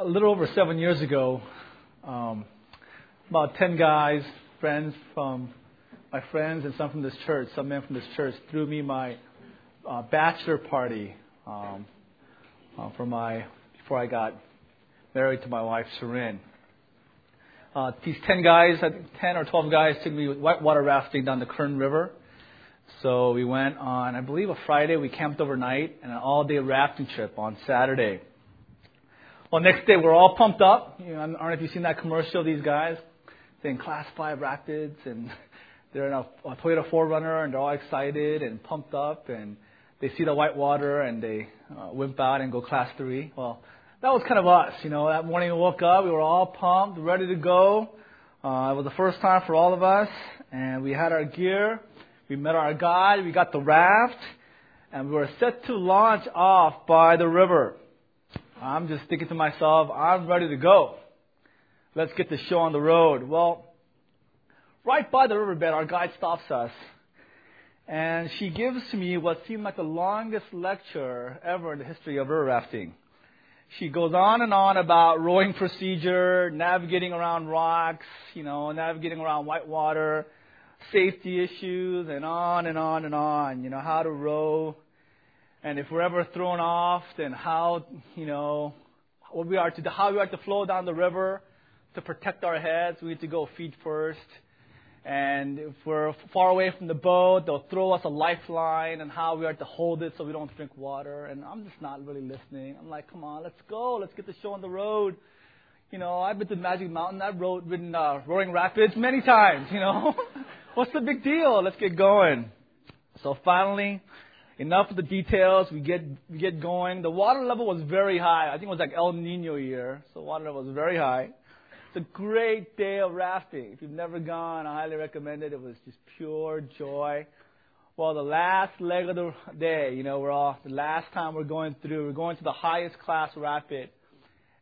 a little over seven years ago, um, about 10 guys, friends from my friends and some from this church, some men from this church, threw me my uh, bachelor party um, uh, for my before I got married to my wife, Sharon. Uh, these 10 guys, 10 or 12 guys, took me whitewater rafting down the Kern River. So we went on, I believe, a Friday. We camped overnight and an all-day rafting trip on Saturday. Well, next day we're all pumped up. You know, I don't know if you've seen that commercial. These guys, they're in Class Five Rapids and they're in a, a Toyota 4Runner and they're all excited and pumped up and they see the white water and they uh, wimp out and go Class Three. Well, that was kind of us. You know, that morning we woke up, we were all pumped, ready to go. Uh, it was the first time for all of us, and we had our gear. We met our guide. We got the raft, and we were set to launch off by the river. I'm just thinking to myself, I'm ready to go. Let's get the show on the road. Well, right by the riverbed, our guide stops us. And she gives me what seemed like the longest lecture ever in the history of river rafting. She goes on and on about rowing procedure, navigating around rocks, you know, navigating around whitewater, safety issues, and on and on and on. You know, how to row and if we're ever thrown off, then how, you know, what we are to, how we are to flow down the river to protect our heads. We need to go feet first. And if we're far away from the boat, they'll throw us a lifeline and how we are to hold it so we don't drink water. And I'm just not really listening. I'm like, come on, let's go. Let's get the show on the road. You know, I've been to Magic Mountain. I've rode, ridden uh, Roaring Rapids many times, you know. What's the big deal? Let's get going. So finally, enough of the details. We get we get going. The water level was very high. I think it was like El Nino year, so water level was very high. It's a great day of rafting. If you've never gone, I highly recommend it. It was just pure joy. Well, the last leg of the day, you know, we're all the last time we're going through. We're going to the highest class rapid,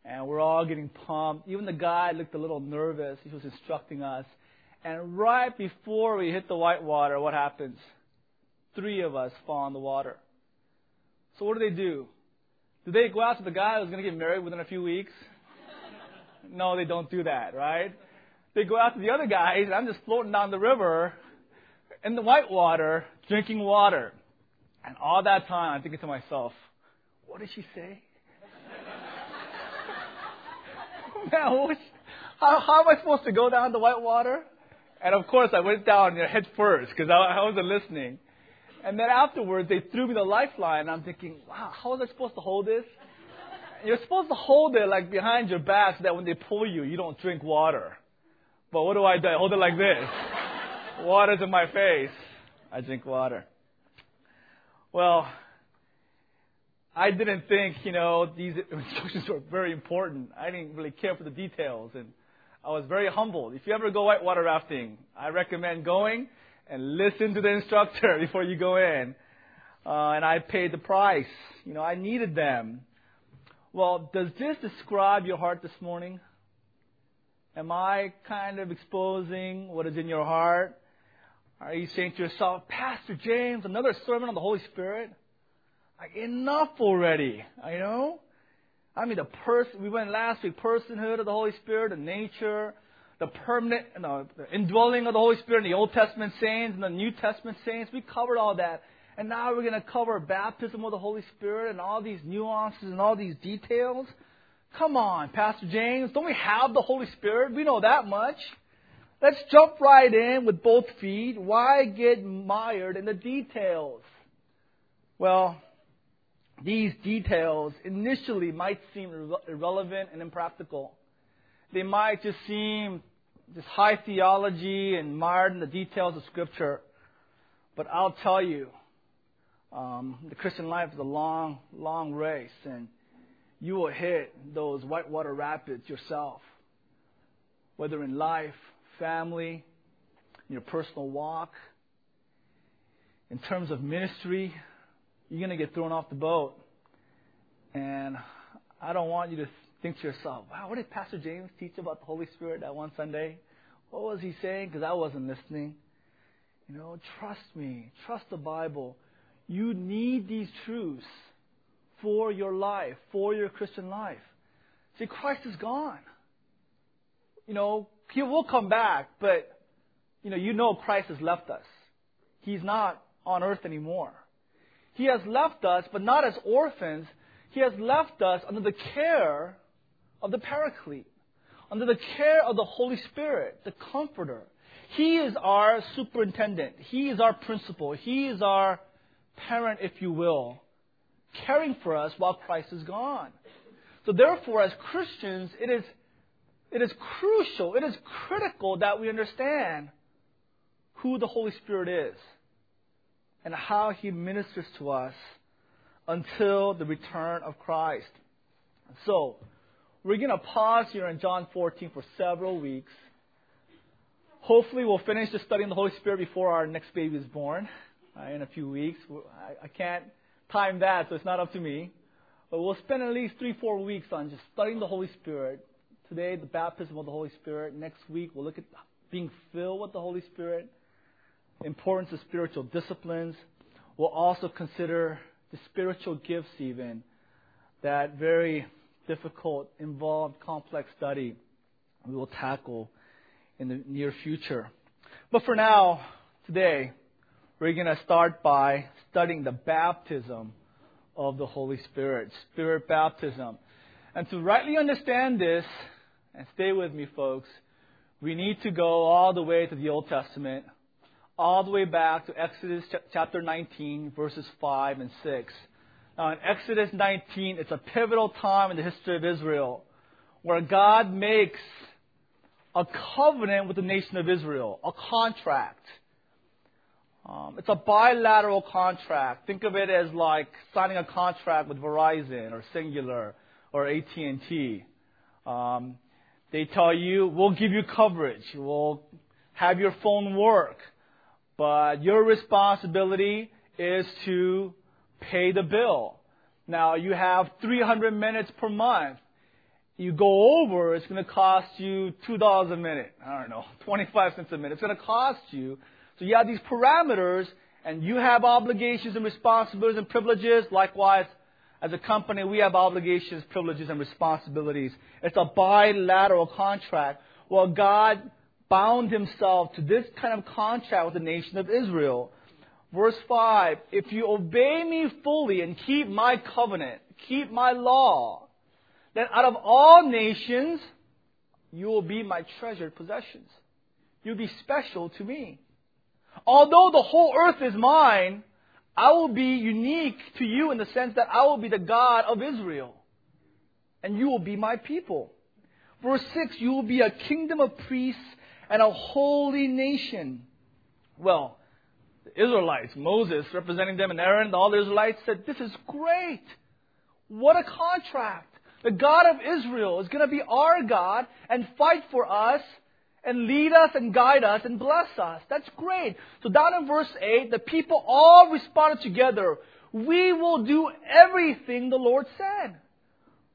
and we're all getting pumped. Even the guy looked a little nervous. He was instructing us, and right before we hit the white water, what happens? Three of us fall in the water. So what do they do? Do they go out to the guy who's going to get married within a few weeks? no, they don't do that, right? They go out to the other guys, and I'm just floating down the river in the white water, drinking water. And all that time, I'm thinking to myself, what did she say? Man, how, how am I supposed to go down the white water? And of course, I went down you know, head first because I, I wasn't listening. And then afterwards, they threw me the lifeline. I'm thinking, wow, how was I supposed to hold this? You're supposed to hold it like behind your back so that when they pull you, you don't drink water. But what do I do? I hold it like this. Water's in my face. I drink water. Well, I didn't think, you know, these instructions were very important. I didn't really care for the details. And I was very humbled. If you ever go whitewater rafting, I recommend going and listen to the instructor before you go in. Uh, and I paid the price. You know, I needed them. Well, does this describe your heart this morning? Am I kind of exposing what is in your heart? Are you saying to yourself, Pastor James, another sermon on the Holy Spirit? Like, enough already, you know? I mean, the person, we went last week, personhood of the Holy Spirit, the nature, the permanent you know, the indwelling of the Holy Spirit in the Old Testament saints and the New Testament saints. We covered all that. And now we're going to cover baptism of the Holy Spirit and all these nuances and all these details. Come on, Pastor James. Don't we have the Holy Spirit? We know that much. Let's jump right in with both feet. Why get mired in the details? Well, these details initially might seem irrelevant and impractical. They might just seem just high theology and mired in the details of Scripture. But I'll tell you, um, the Christian life is a long, long race, and you will hit those whitewater rapids yourself. Whether in life, family, in your personal walk, in terms of ministry, you're going to get thrown off the boat. And I don't want you to think to yourself, wow, what did Pastor James teach about the Holy Spirit that one Sunday? What was he saying? Because I wasn't listening. You know, trust me. Trust the Bible. You need these truths for your life, for your Christian life. See, Christ is gone. You know, He will come back, but, you know, you know Christ has left us. He's not on earth anymore. He has left us, but not as orphans. He has left us under the care of the Paraclete, under the care of the Holy Spirit, the Comforter. He is our superintendent. He is our principal. He is our parent, if you will, caring for us while Christ is gone. So therefore, as Christians, it is, it is crucial, it is critical that we understand who the Holy Spirit is and how He ministers to us until the return of Christ. So, we're going to pause here in John 14 for several weeks. Hopefully, we'll finish the studying the Holy Spirit before our next baby is born uh, in a few weeks. I, I can't time that, so it's not up to me. But we'll spend at least three, four weeks on just studying the Holy Spirit. Today, the baptism of the Holy Spirit. Next week, we'll look at being filled with the Holy Spirit, importance of spiritual disciplines. We'll also consider the spiritual gifts, even that very difficult, involved, complex study we will tackle in the near future. But for now, today, we're going to start by studying the baptism of the Holy Spirit, Spirit baptism. And to rightly understand this, and stay with me, folks, we need to go all the way to the Old Testament, all the way back to Exodus chapter 19, verses 5 and 6. Now, in Exodus 19, it's a pivotal time in the history of Israel where God makes a covenant with the nation of Israel, a contract. Um, it's a bilateral contract. Think of it as like signing a contract with Verizon or Cingular or AT&T. Um, they tell you, we'll give you coverage. We'll have your phone work. But your responsibility is to pay the bill. Now, you have 300 minutes per month. You go over, it's going to cost you $2 a minute. I don't know, 25 cents a minute. It's going to cost you so you have these parameters, and you have obligations and responsibilities and privileges. Likewise, as a company, we have obligations, privileges, and responsibilities. It's a bilateral contract. Well, God bound himself to this kind of contract with the nation of Israel. Verse 5 If you obey me fully and keep my covenant, keep my law, then out of all nations, you will be my treasured possessions. You'll be special to me. Although the whole earth is mine, I will be unique to you in the sense that I will be the God of Israel. And you will be my people. Verse 6 You will be a kingdom of priests and a holy nation. Well, the Israelites, Moses representing them, and Aaron, all the Israelites said, This is great. What a contract. The God of Israel is going to be our God and fight for us and lead us and guide us and bless us. That's great. So down in verse 8, the people all responded together. We will do everything the Lord said.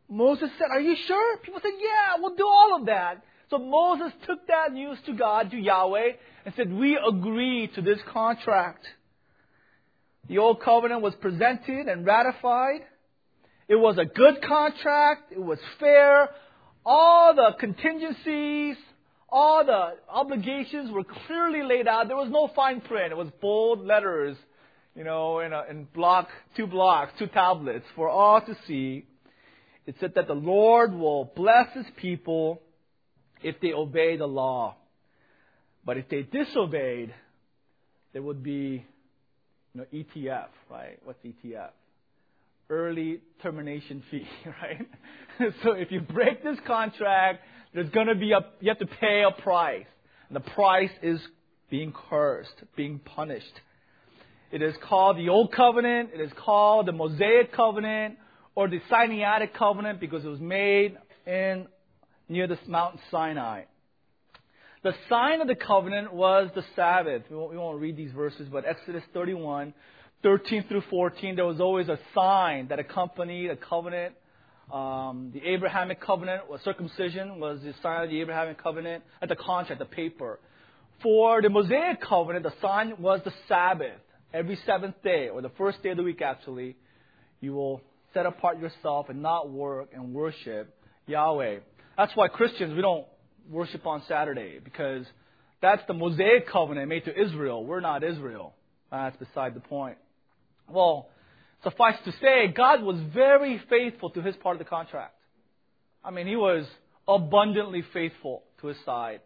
Moses said, Are you sure? People said, Yeah, we'll do all of that. So Moses took that news to God, to Yahweh, and said, We agree to this contract. The old covenant was presented and ratified. It was a good contract. It was fair. All the contingencies, all the obligations were clearly laid out. There was no fine print. It was bold letters, you know, in, a, in block, two blocks, two tablets for all to see. It said that the Lord will bless His people if they obey the law. But if they disobeyed, there would be, you know, ETF, right? What's ETF? Early termination fee, right? so if you break this contract, there's going to be a, you have to pay a price. And the price is being cursed, being punished. It is called the Old Covenant. It is called the Mosaic Covenant or the Sinaitic Covenant because it was made in near this Mount Sinai. The sign of the covenant was the Sabbath. We won't, we won't read these verses, but Exodus 31, 13 through 14, there was always a sign that accompanied a covenant um, the Abrahamic covenant was circumcision was the sign of the Abrahamic covenant, at the contract, the paper. For the Mosaic covenant, the sign was the Sabbath. Every seventh day, or the first day of the week actually, you will set apart yourself and not work and worship Yahweh. That's why Christians, we don't worship on Saturday because that's the Mosaic covenant made to Israel. We're not Israel. That's beside the point. Well, suffice to say, God was very faithful to his part of the contract. I mean, he was abundantly faithful to his side.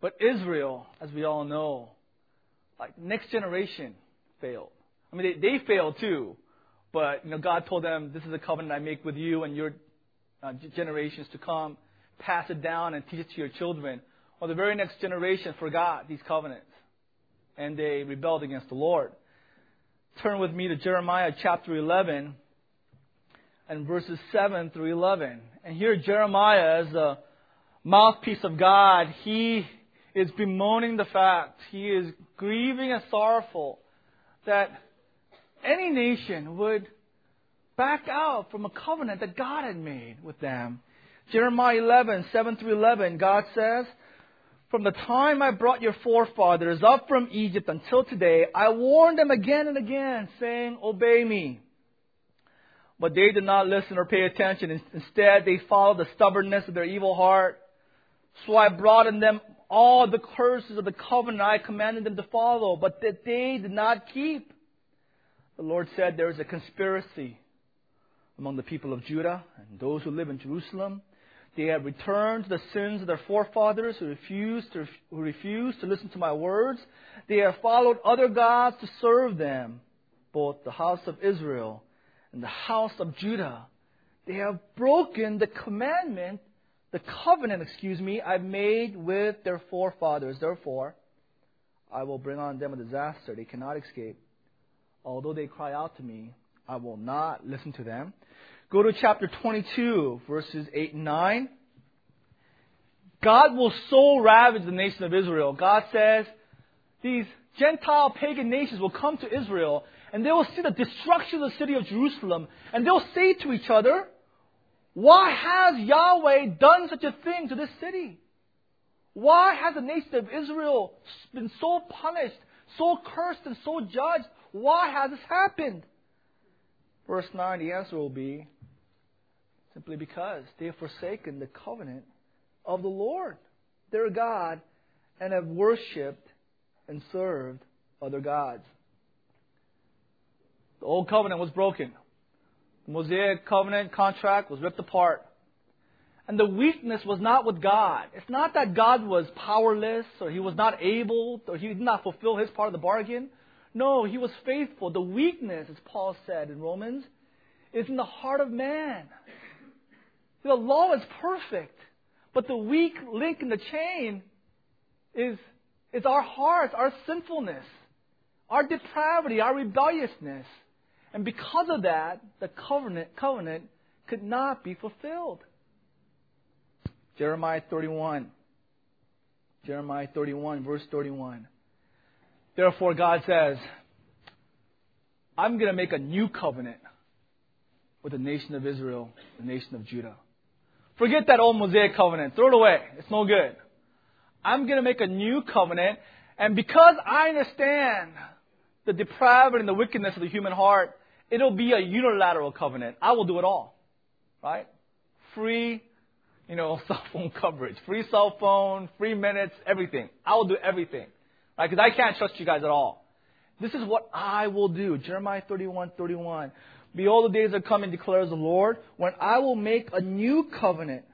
But Israel, as we all know, like next generation failed. I mean, they, they failed too. But you know, God told them, "This is a covenant I make with you and your uh, generations to come. Pass it down and teach it to your children." Well, the very next generation forgot these covenants, and they rebelled against the Lord. Turn with me to Jeremiah chapter 11 and verses 7 through 11. And here Jeremiah, as the mouthpiece of God, he is bemoaning the fact, he is grieving and sorrowful that any nation would back out from a covenant that God had made with them. Jeremiah 11, 7 through 11, God says, From the time I brought your forefathers up from Egypt until today, I warned them again and again, saying, Obey me. But they did not listen or pay attention. Instead, they followed the stubbornness of their evil heart. So I brought on them all the curses of the covenant I commanded them to follow, but that they did not keep. The Lord said there is a conspiracy among the people of Judah and those who live in Jerusalem. They have returned to the sins of their forefathers who refused to, who refused to listen to my words. They have followed other gods to serve them, both the house of Israel and the house of Judah. They have broken the commandment, the covenant, excuse me, I've made with their forefathers. Therefore, I will bring on them a disaster they cannot escape. Although they cry out to me, I will not listen to them. Go to chapter 22, verses 8 and 9. God will so ravage the nation of Israel. God says these Gentile pagan nations will come to Israel and they will see the destruction of the city of Jerusalem and they'll say to each other, Why has Yahweh done such a thing to this city? Why has the nation of Israel been so punished, so cursed, and so judged? Why has this happened? Verse 9, the answer will be simply because they have forsaken the covenant of the Lord, their God, and have worshipped and served other gods. The old covenant was broken. The Mosaic covenant contract was ripped apart. And the weakness was not with God. It's not that God was powerless or he was not able or he did not fulfill his part of the bargain. No, he was faithful. The weakness, as Paul said in Romans, is in the heart of man. The law is perfect, but the weak link in the chain is, is our hearts, our sinfulness, our depravity, our rebelliousness. And because of that, the covenant, covenant could not be fulfilled. Jeremiah 31. Jeremiah 31, verse 31. Therefore, God says, I'm going to make a new covenant with the nation of Israel, the nation of Judah. Forget that old Mosaic covenant. Throw it away. It's no good. I'm going to make a new covenant. And because I understand the depravity and the wickedness of the human heart, it'll be a unilateral covenant. I will do it all. Right? Free, you know, cell phone coverage, free cell phone, free minutes, everything. I will do everything. Right? Because I can't trust you guys at all. This is what I will do. Jeremiah 31, 31. Behold, the days are coming, declares the Lord, when I will make a new covenant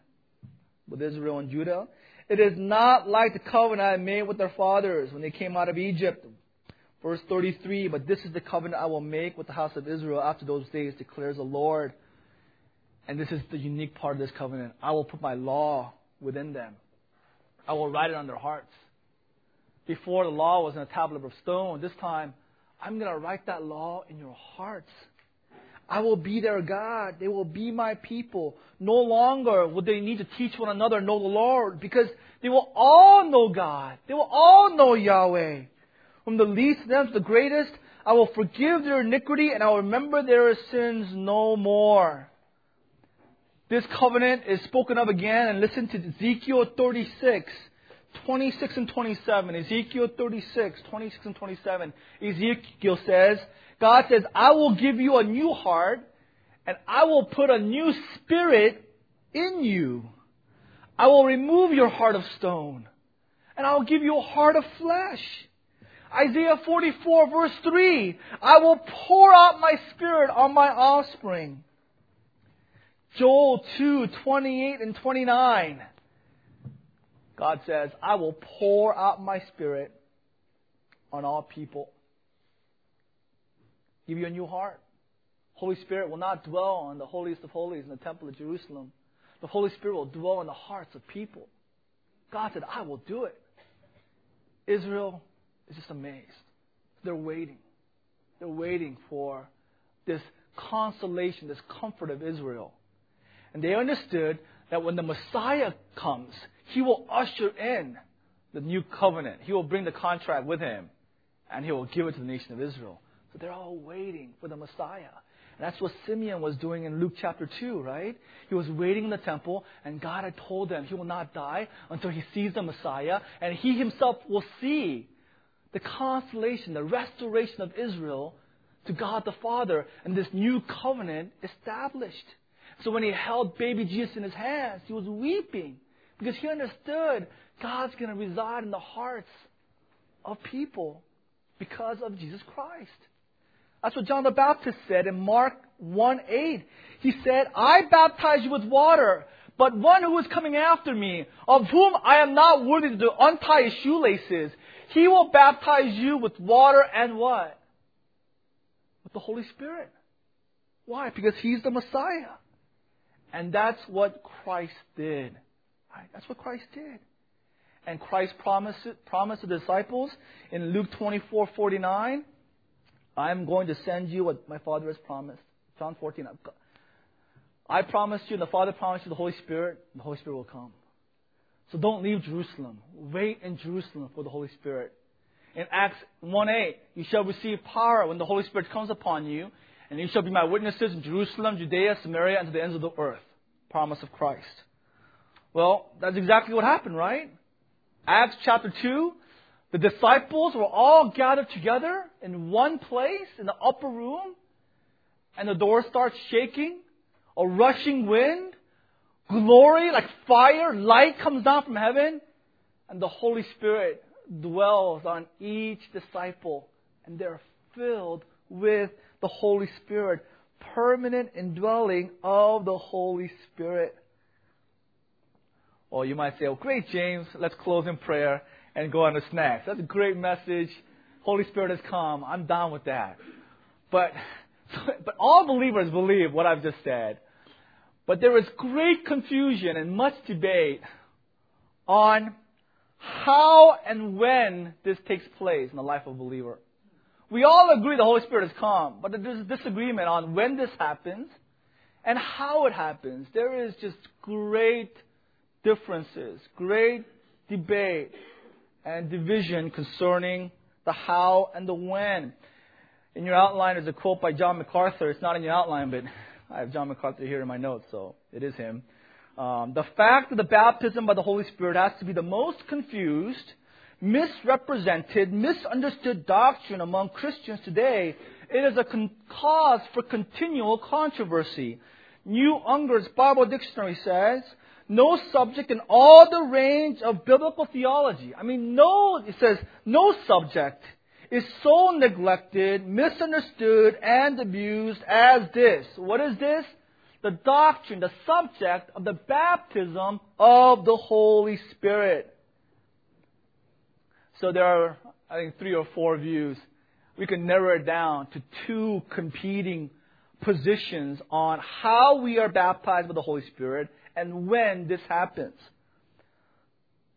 with Israel and Judah. It is not like the covenant I made with their fathers when they came out of Egypt. Verse 33, but this is the covenant I will make with the house of Israel after those days, declares the Lord. And this is the unique part of this covenant. I will put my law within them. I will write it on their hearts. Before the law was in a tablet of stone, this time I'm going to write that law in your hearts. I will be their God. They will be my people. No longer will they need to teach one another know the Lord because they will all know God. They will all know Yahweh. From the least of them to the greatest, I will forgive their iniquity and I will remember their sins no more. This covenant is spoken of again and listen to Ezekiel 36. 26 and 27. Ezekiel 36, 26 and 27. Ezekiel says, God says, I will give you a new heart and I will put a new spirit in you. I will remove your heart of stone, and I will give you a heart of flesh. Isaiah 44 verse 3, I will pour out my spirit on my offspring. Joel 2, 28 and 29. God says, I will pour out my spirit on all people. Give you a new heart. Holy Spirit will not dwell in the holiest of holies in the temple of Jerusalem. The Holy Spirit will dwell in the hearts of people. God said, I will do it. Israel is just amazed. They're waiting. They're waiting for this consolation, this comfort of Israel. And they understood that when the Messiah comes, he will usher in the new covenant. He will bring the contract with him, and he will give it to the nation of Israel. They're all waiting for the Messiah. And that's what Simeon was doing in Luke chapter 2, right? He was waiting in the temple, and God had told him he will not die until he sees the Messiah, and he himself will see the consolation, the restoration of Israel to God the Father, and this new covenant established. So when he held baby Jesus in his hands, he was weeping because he understood God's going to reside in the hearts of people because of Jesus Christ. That's what John the Baptist said in Mark 1 8. He said, I baptize you with water, but one who is coming after me, of whom I am not worthy to untie his shoelaces, he will baptize you with water and what? With the Holy Spirit. Why? Because he's the Messiah. And that's what Christ did. Right? That's what Christ did. And Christ promised, promised the disciples in Luke 24 49, I am going to send you what my Father has promised. John 14. I promised you, and the Father promised you the Holy Spirit, the Holy Spirit will come. So don't leave Jerusalem. Wait in Jerusalem for the Holy Spirit. In Acts 1 8, you shall receive power when the Holy Spirit comes upon you, and you shall be my witnesses in Jerusalem, Judea, Samaria, and to the ends of the earth. Promise of Christ. Well, that's exactly what happened, right? Acts chapter 2, the disciples were all gathered together in one place in the upper room, and the door starts shaking, a rushing wind, glory like fire, light comes down from heaven, and the Holy Spirit dwells on each disciple, and they're filled with the Holy Spirit, permanent indwelling of the Holy Spirit. Or you might say, oh, great, James, let's close in prayer and go on to snacks. That's a great message. Holy Spirit has come. I'm down with that. But, but all believers believe what I've just said. But there is great confusion and much debate on how and when this takes place in the life of a believer. We all agree the Holy Spirit has come, but there's a disagreement on when this happens and how it happens. There is just great differences, great debate and division concerning the how and the when. In your outline is a quote by John MacArthur. It's not in your outline, but I have John MacArthur here in my notes, so it is him. Um, the fact of the baptism by the Holy Spirit has to be the most confused, misrepresented, misunderstood doctrine among Christians today. It is a con- cause for continual controversy. New Unger's Bible Dictionary says, no subject in all the range of biblical theology. I mean, no, it says, no subject is so neglected, misunderstood, and abused as this. What is this? The doctrine, the subject of the baptism of the Holy Spirit. So there are, I think, three or four views. We can narrow it down to two competing positions on how we are baptized with the Holy Spirit and when this happens.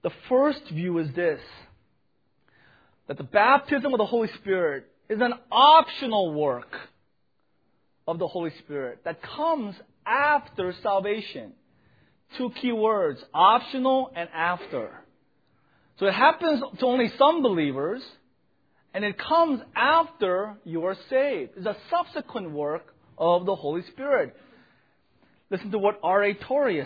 The first view is this that the baptism of the Holy Spirit is an optional work of the Holy Spirit that comes after salvation. Two key words optional and after. So it happens to only some believers, and it comes after you are saved. It's a subsequent work of the Holy Spirit. Listen to what R.A.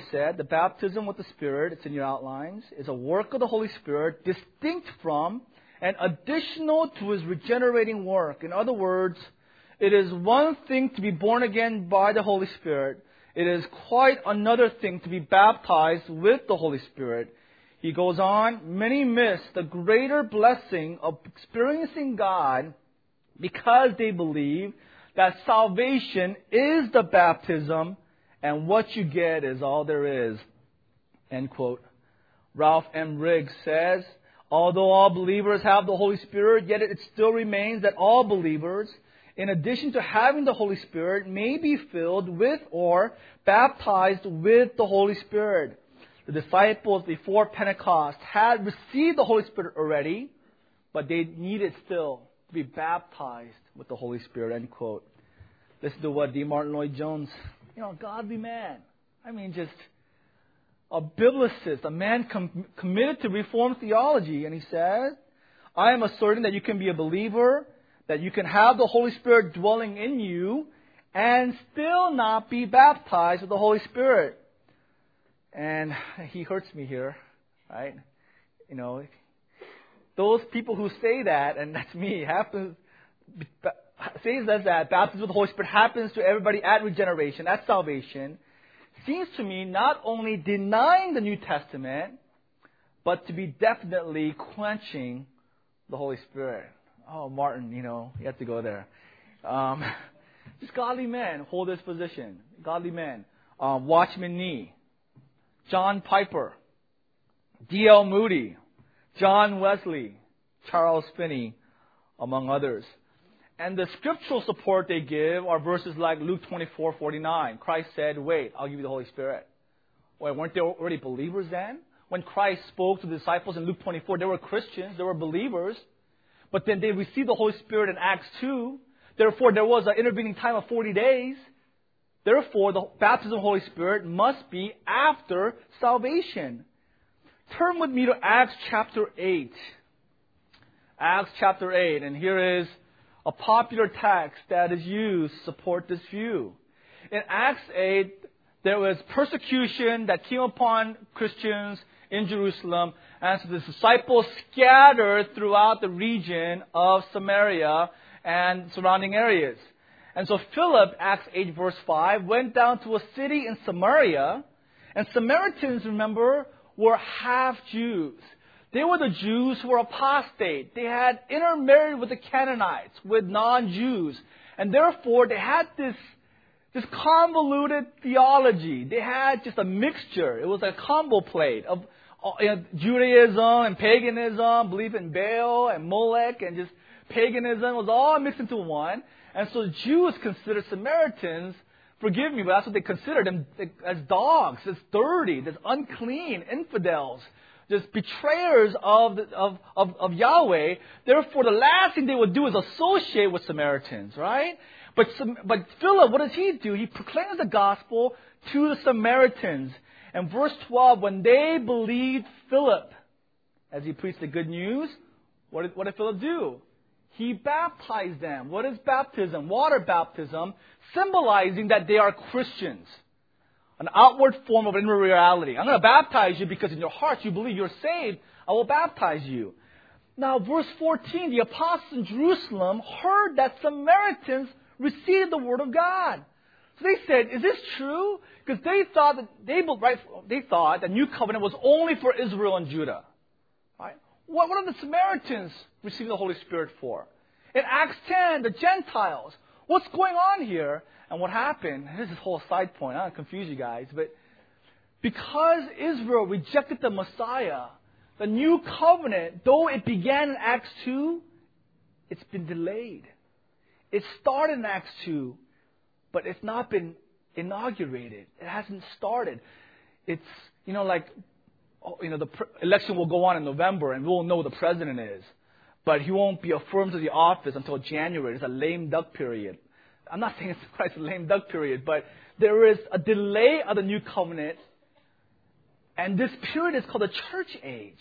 Said. The baptism with the Spirit, it's in your outlines, is a work of the Holy Spirit distinct from and additional to his regenerating work. In other words, it is one thing to be born again by the Holy Spirit. It is quite another thing to be baptized with the Holy Spirit. He goes on, many miss the greater blessing of experiencing God because they believe that salvation is the baptism and what you get is all there is. End quote. Ralph M. Riggs says, although all believers have the Holy Spirit, yet it still remains that all believers, in addition to having the Holy Spirit, may be filled with or baptized with the Holy Spirit. The disciples before Pentecost had received the Holy Spirit already, but they needed still to be baptized with the Holy Spirit. End quote. Listen to what D. Martyn Lloyd-Jones, you know, a godly man. I mean, just a biblicist, a man com- committed to Reformed theology, and he says, I am asserting that you can be a believer, that you can have the Holy Spirit dwelling in you, and still not be baptized with the Holy Spirit. And he hurts me here, right? You know, those people who say that, and that's me, have to says that baptism with the Holy Spirit happens to everybody at regeneration, at salvation seems to me not only denying the New Testament, but to be definitely quenching the Holy Spirit. Oh, Martyn, you know, you have to go there. Um, just godly men hold this position. Godly men. Um, Watchman Nee, John Piper, D.L. Moody, John Wesley, Charles Finney, among others. And the scriptural support they give are verses like Luke 24, 49. Christ said, Wait, I'll give you the Holy Spirit. Wait, weren't they already believers then? When Christ spoke to the disciples in Luke 24, they were Christians, they were believers. But then they received the Holy Spirit in Acts 2. Therefore, there was an intervening time of 40 days. Therefore, the baptism of the Holy Spirit must be after salvation. Turn with me to Acts chapter 8. Acts chapter 8, and here is a popular text that is used support this view. In Acts 8, there was persecution that came upon Christians in Jerusalem, and so the disciples scattered throughout the region of Samaria and surrounding areas. And so Philip, Acts 8 verse 5, went down to a city in Samaria, and Samaritans, remember, were half Jews. They were the Jews who were apostate. They had intermarried with the Canaanites, with non-Jews. And therefore, they had this, this convoluted theology. They had just a mixture. It was a combo plate of uh, you know, Judaism and paganism, belief in Baal and Molech and just paganism. It was all mixed into one. And so Jews considered Samaritans, forgive me, but that's what they considered them as dogs, as dirty, as unclean, infidels just betrayers of, the, of, of, of Yahweh. Therefore, the last thing they would do is associate with Samaritans, right? But, but Philip, what does he do? He proclaims the gospel to the Samaritans. And verse 12, when they believed Philip, as he preached the good news, what did, what did Philip do? He baptized them. What is baptism? Water baptism, symbolizing that they are Christians an outward form of inward reality. I'm going to baptize you because in your heart you believe you're saved. I will baptize you. Now, verse 14, the apostles in Jerusalem heard that Samaritans received the word of God. So they said, "Is this true?" Because they thought that they, right, they thought the new covenant was only for Israel and Judah. Right? What, what are the Samaritans receiving the Holy Spirit for? In Acts 10, the Gentiles. What's going on here? And what happened, this is a whole side point, I don't confuse you guys, but because Israel rejected the Messiah, the new covenant, though it began in Acts 2, it's been delayed. It started in Acts 2, but it's not been inaugurated. It hasn't started. It's, you know, like, oh, you know, the election will go on in November and we'll know who the president is. But he won't be affirmed to the office until January. It's a lame duck period. I'm not saying it's a lame duck period, but there is a delay of the new covenant. And this period is called the church age,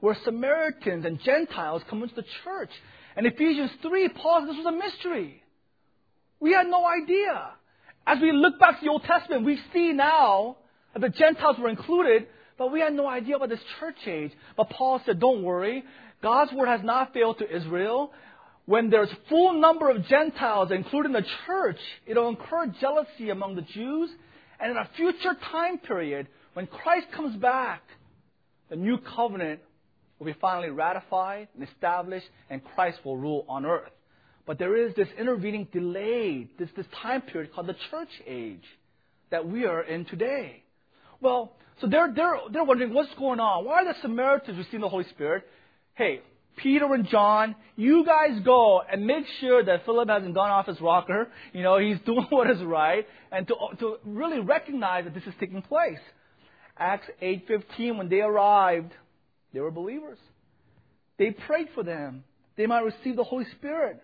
where Samaritans and Gentiles come into the church. And Ephesians 3, Paul says this was a mystery. We had no idea. As we look back to the Old Testament, we see now that the Gentiles were included, but we had no idea about this church age. But Paul said, don't worry. God's word has not failed to Israel when there's full number of Gentiles, including the church, it'll incur jealousy among the Jews, And in a future time period, when Christ comes back, the new covenant will be finally ratified and established, and Christ will rule on earth. But there is this intervening delay, this, this time period called the church age that we are in today. Well, so they're, they're, they're wondering what's going on. Why are the Samaritans receiving the Holy Spirit? Hey, Peter and John, you guys go and make sure that Philip hasn't gone off his rocker. You know, he's doing what is right, and to, to really recognize that this is taking place. Acts 8:15, when they arrived, they were believers. They prayed for them. They might receive the Holy Spirit.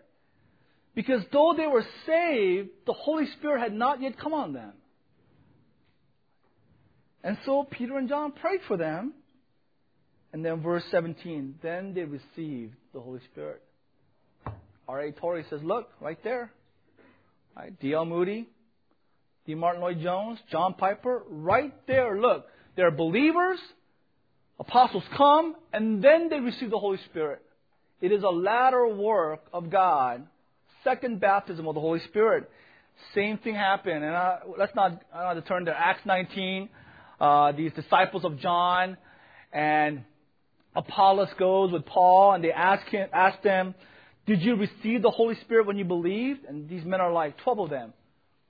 Because though they were saved, the Holy Spirit had not yet come on them. And so Peter and John prayed for them. And then verse 17, then they received the Holy Spirit. R.A. Torrey says, look, right there. Right, D.L. Moody, D. Martyn Lloyd-Jones, John Piper, right there, look. They're believers, apostles come, and then they receive the Holy Spirit. It is a latter work of God. Second baptism of the Holy Spirit. Same thing happened. And uh, let's not, I don't have to turn to Acts 19. Uh, these disciples of John and Apollos goes with Paul and they ask him, ask them, did you receive the Holy Spirit when you believed? And these men are like, 12 of them.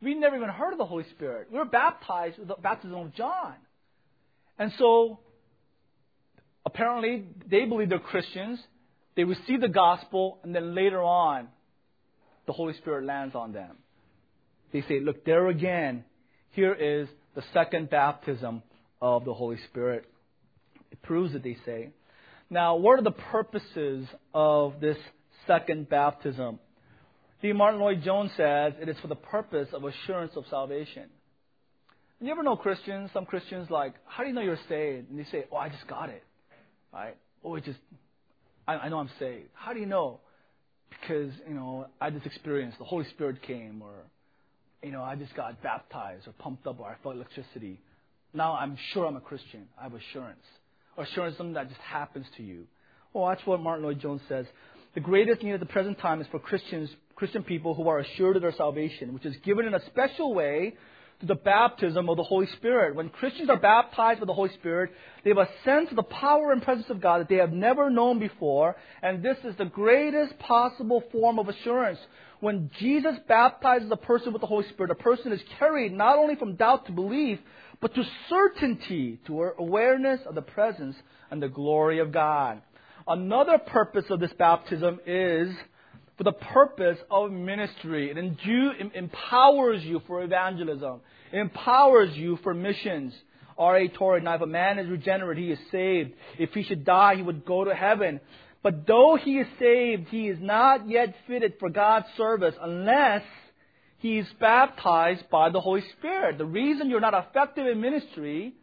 We never even heard of the Holy Spirit. We were baptized with the baptism of John. And so, apparently, they believe they're Christians. They receive the gospel, and then later on, the Holy Spirit lands on them. They say, look, there again, here is the second baptism of the Holy Spirit. It proves it, they say. Now, what are the purposes of this second baptism? D. Martyn Lloyd-Jones says it is for the purpose of assurance of salvation. You ever know Christians? Some Christians like, how do you know you're saved? And they say, oh, I just got it, right? Oh, it just, I, I know I'm saved. How do you know? Because you know I just experienced the Holy Spirit came, or you know I just got baptized or pumped up, or I felt electricity. Now I'm sure I'm a Christian. I have assurance. Assurance something that just happens to you. Well, that's what Martyn Lloyd-Jones says. The greatest need at the present time is for Christians, Christian people who are assured of their salvation, which is given in a special way to the baptism of the Holy Spirit. When Christians are baptized with the Holy Spirit, they have a sense of the power and presence of God that they have never known before, and this is the greatest possible form of assurance. When Jesus baptizes a person with the Holy Spirit, a person is carried not only from doubt to belief, but to certainty, to awareness of the presence and the glory of God. Another purpose of this baptism is for the purpose of ministry. It empowers you for evangelism. It empowers you for missions. R.A. Torrey, now if a man is regenerate, he is saved. If he should die, he would go to heaven. But though he is saved, he is not yet fitted for God's service unless he is baptized by the Holy Spirit. The reason you're not effective in ministry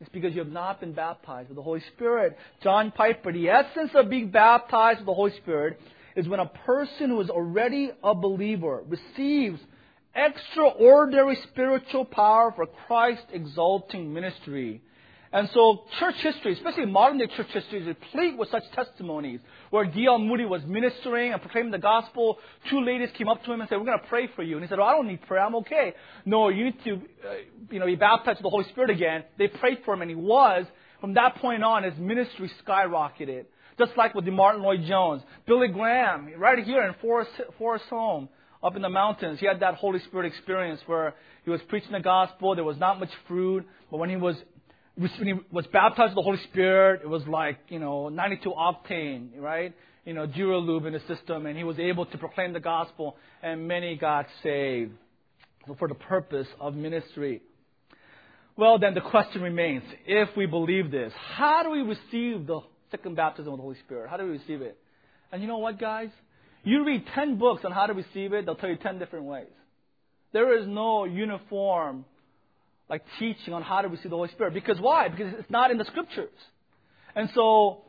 is because you have not been baptized with the Holy Spirit. John Piper, the essence of being baptized with the Holy Spirit is when a person who is already a believer receives extraordinary spiritual power for Christ exalting ministry. And so church history, especially modern day church history, is replete with such testimonies where D.L. Moody was ministering and proclaiming the gospel. Two ladies came up to him and said, we're going to pray for you. And he said, oh, I don't need prayer. I'm okay. No, you need to, uh, you know, be baptized with the Holy Spirit again. They prayed for him and he was. From that point on, his ministry skyrocketed. Just like with the Martyn Lloyd-Jones. Billy Graham, right here in Forest, Forest Home, up in the mountains, he had that Holy Spirit experience where he was preaching the gospel. There was not much fruit, but when he was when he was baptized with the Holy Spirit, it was like you know 92 octane, right? You know, Duralube in the system, and he was able to proclaim the gospel, and many got saved for the purpose of ministry. Well, then the question remains: If we believe this, how do we receive the second baptism of the Holy Spirit. How do we receive it? And you know what, guys? You read 10 books on how to receive it, they'll tell you 10 different ways. There is no uniform like teaching on how to receive the Holy Spirit. Because why? Because it's not in the scriptures. And so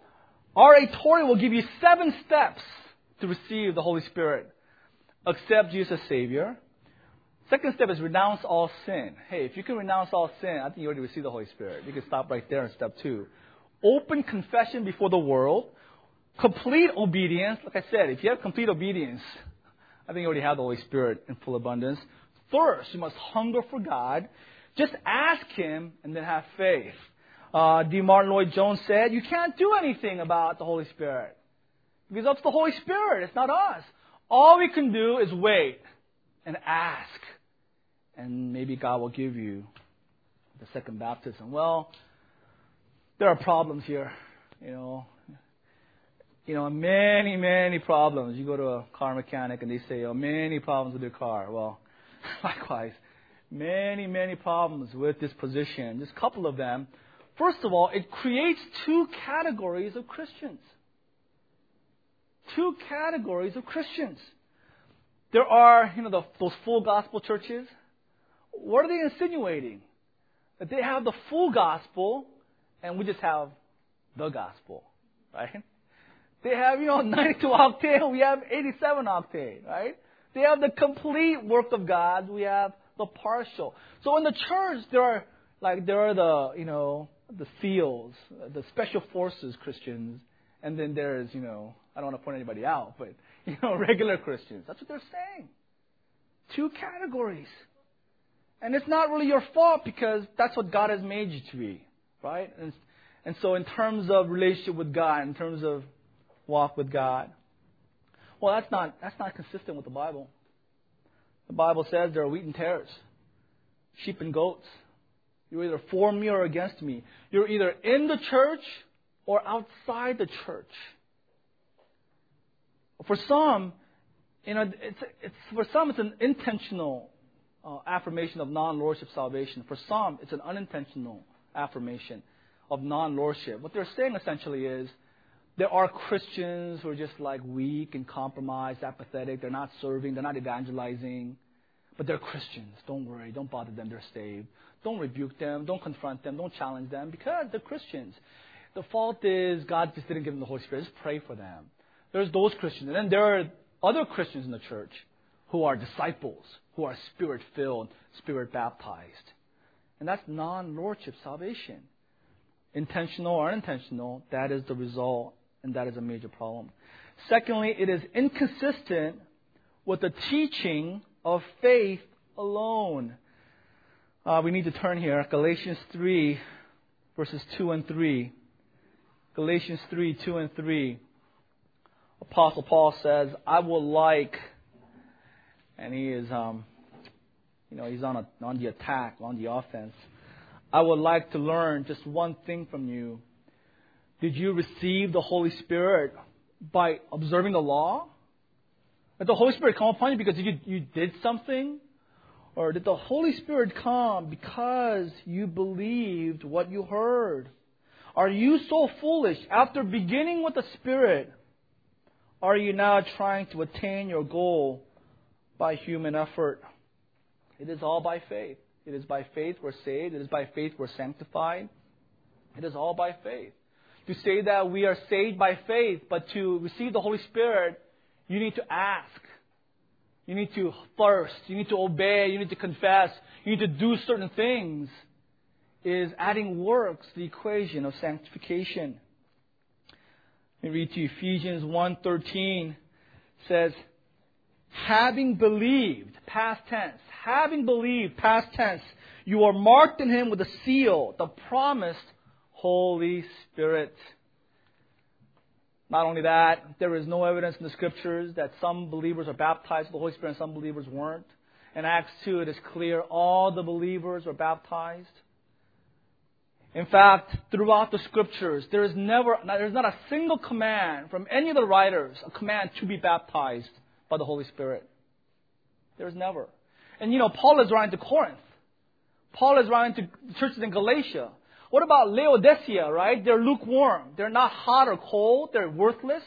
R.A. Torrey will give you seven steps to receive the Holy Spirit. Accept Jesus as Savior. Second step is renounce all sin. Hey, if you can renounce all sin, I think you already received the Holy Spirit. You can stop right there in step two open confession before the world, complete obedience. Like I said, if you have complete obedience, I think you already have the Holy Spirit in full abundance. Thirst, you must hunger for God. Just ask Him and then have faith. Uh, D. Martyn Lloyd-Jones said, You can't do anything about the Holy Spirit. Because that's the Holy Spirit, it's not us. All we can do is wait and ask. And maybe God will give you the second baptism. Well, there are problems here. You know, you know, many, many problems. You go to a car mechanic and they say, oh, many problems with your car. Well, likewise, many, many problems with this position. Just a couple of them. First of all, it creates two categories of Christians. Two categories of Christians. There are, you know, the, those full gospel churches. What are they insinuating? That they have the full gospel and we just have the gospel, right? They have, you know, 92 octane, we have 87 octane, right? They have the complete work of God, we have the partial. So in the church, there are, like, there are the, you know, the SEALs, the special forces Christians, and then there's, you know, I don't want to point anybody out, but, you know, regular Christians. That's what they're saying. Two categories. And it's not really your fault because that's what God has made you to be, right? And, and so in terms of relationship with God, in terms of walk with God. Well, that's not, that's not consistent with the Bible. The Bible says there are wheat and tares, sheep and goats. You're either for me or against me. You're either in the church or outside the church. For some, you know, it's, it's, for some, it's an intentional uh, affirmation of non-lordship salvation. For some, it's an unintentional affirmation of non-lordship. What they're saying essentially is, there are Christians who are just like weak and compromised, apathetic. They're not serving, they're not evangelizing. But they're Christians. Don't worry. Don't bother them. They're saved. Don't rebuke them. Don't confront them. Don't challenge them because they're Christians. The fault is God just didn't give them the Holy Spirit. Just pray for them. There's those Christians. And then there are other Christians in the church who are disciples, who are spirit filled, spirit baptized. And that's non lordship salvation. Intentional or unintentional, that is the result and that is a major problem. Secondly, it is inconsistent with the teaching of faith alone. Uh, we need to turn here. Galatians 3, verses 2 and 3. Galatians 3, 2 and 3. Apostle Paul says, I will like, and he is, um, you know, he's on, a, on the attack, on the offense. I would like to learn just one thing from you did you receive the Holy Spirit by observing the law? Did the Holy Spirit come upon you because you, you did something? Or did the Holy Spirit come because you believed what you heard? Are you so foolish? After beginning with the Spirit, are you now trying to attain your goal by human effort? It is all by faith. It is by faith we're saved. It is by faith we're sanctified. It is all by faith to say that we are saved by faith, but to receive the Holy Spirit, you need to ask. You need to thirst. You need to obey. You need to confess. You need to do certain things. Is adding works to the equation of sanctification. Let me read to you Ephesians 1.13 says, having believed, past tense, having believed, past tense, you are marked in him with a seal, the promised Holy Spirit. Not only that, there is no evidence in the scriptures that some believers are baptized with the Holy Spirit and some believers weren't. In Acts 2, it is clear all the believers were baptized. In fact, throughout the scriptures, there is never, there's not a single command from any of the writers, a command to be baptized by the Holy Spirit. There's never. And you know, Paul is writing to Corinth. Paul is writing to churches in Galatia. What about Laodicea, right? They're lukewarm. They're not hot or cold. They're worthless.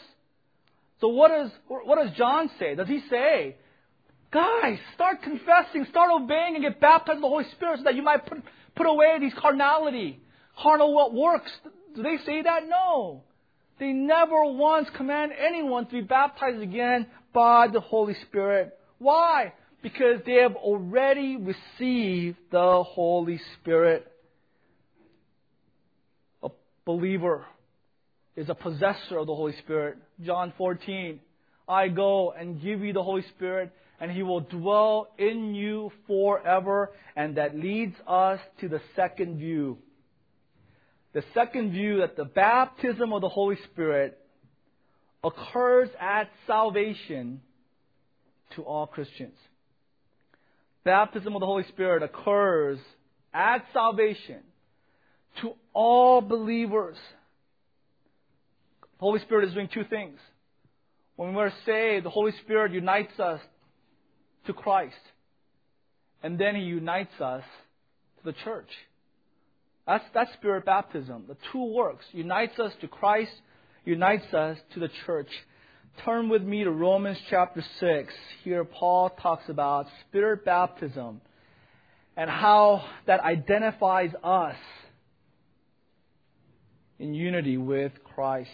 So what does, what does John say? Does he say, guys, start confessing, start obeying, and get baptized in the Holy Spirit so that you might put, put away these carnality, carnal what works? Do they say that? No. They never once command anyone to be baptized again by the Holy Spirit. Why? Because they have already received the Holy Spirit A believer is a possessor of the Holy Spirit. John 14. I go and give you the Holy Spirit, and He will dwell in you forever. And that leads us to the second view. The second view that the baptism of the Holy Spirit occurs at salvation to all Christians. Baptism of the Holy Spirit occurs at salvation to all believers. The Holy Spirit is doing two things. When we're saved, the Holy Spirit unites us to Christ. And then He unites us to the church. That's, that's spirit baptism. The two works. Unites us to Christ, unites us to the church. Turn with me to Romans chapter 6. Here Paul talks about spirit baptism and how that identifies us in unity with Christ.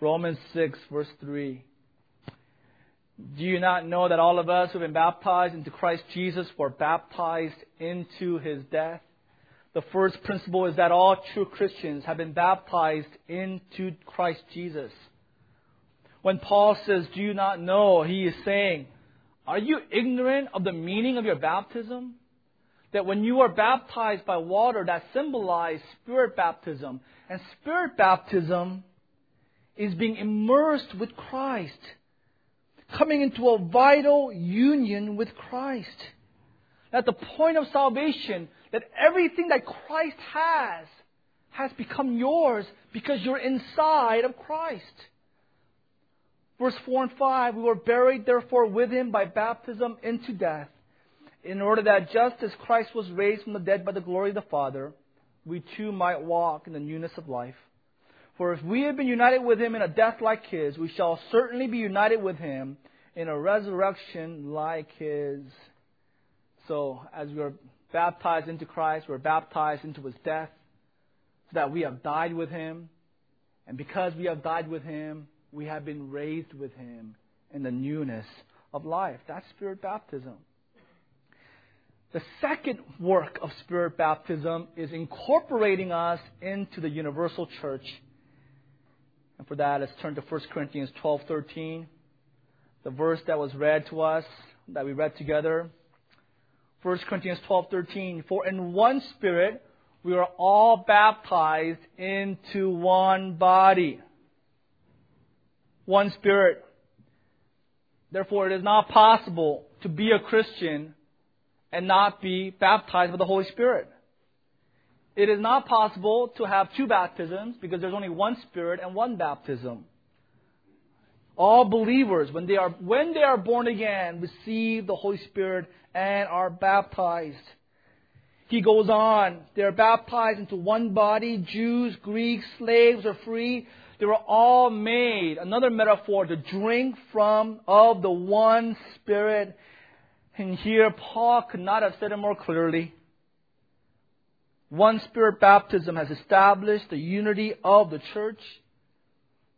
Romans 6, verse 3. Do you not know that all of us who have been baptized into Christ Jesus were baptized into his death? The first principle is that all true Christians have been baptized into Christ Jesus. When Paul says, Do you not know? he is saying, Are you ignorant of the meaning of your baptism? That when you are baptized by water, that symbolizes spirit baptism. And spirit baptism is being immersed with Christ, coming into a vital union with Christ. At the point of salvation, that everything that Christ has has become yours because you're inside of Christ. Verse 4 and 5 We were buried, therefore, with him by baptism into death, in order that just as Christ was raised from the dead by the glory of the Father, we too might walk in the newness of life. For if we have been united with him in a death like his, we shall certainly be united with him in a resurrection like his. So, as we are baptized into Christ, we're baptized into his death, so that we have died with him. And because we have died with him, we have been raised with him in the newness of life. That's spirit baptism. The second work of spirit baptism is incorporating us into the universal church. And for that, let's turn to 1 Corinthians 12:13, the verse that was read to us, that we read together. 1 Corinthians 12:13, for in one spirit we are all baptized into one body one Spirit. Therefore, it is not possible to be a Christian and not be baptized with the Holy Spirit. It is not possible to have two baptisms because there's only one Spirit and one baptism. All believers, when they are, when they are born again, receive the Holy Spirit and are baptized. He goes on, they are baptized into one body, Jews, Greeks, slaves, or free. They were all made, another metaphor, to drink from of the one Spirit. And here, Paul could not have said it more clearly. One Spirit baptism has established the unity of the church.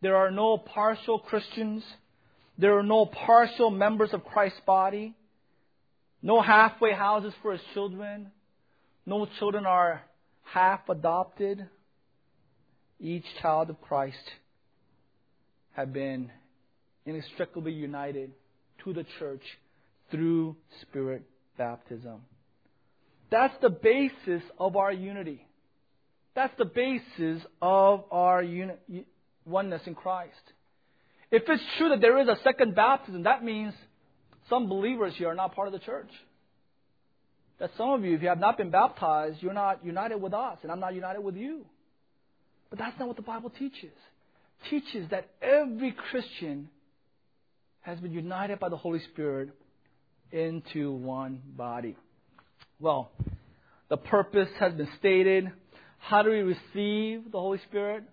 There are no partial Christians. There are no partial members of Christ's body. No halfway houses for his children. No children are half adopted each child of Christ have been inextricably united to the church through spirit baptism. That's the basis of our unity. That's the basis of our uni- oneness in Christ. If it's true that there is a second baptism, that means some believers here are not part of the church. That some of you, if you have not been baptized, you're not united with us, and I'm not united with you. But that's not what the Bible teaches. It teaches that every Christian has been united by the Holy Spirit into one body. Well, the purpose has been stated. How do we receive the Holy Spirit?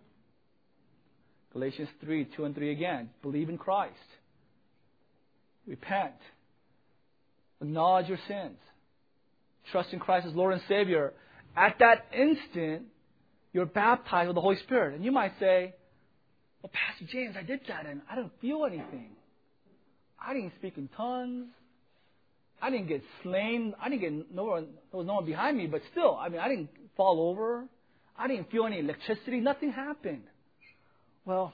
Galatians 3, 2 and 3 again. Believe in Christ. Repent. Acknowledge your sins. Trust in Christ as Lord and Savior. At that instant, you're baptized with the Holy Spirit. And you might say, Well, Pastor James, I did that and I didn't feel anything. I didn't speak in tongues. I didn't get slain. I didn't get no one, there was no one behind me, but still, I mean, I didn't fall over. I didn't feel any electricity. Nothing happened. Well,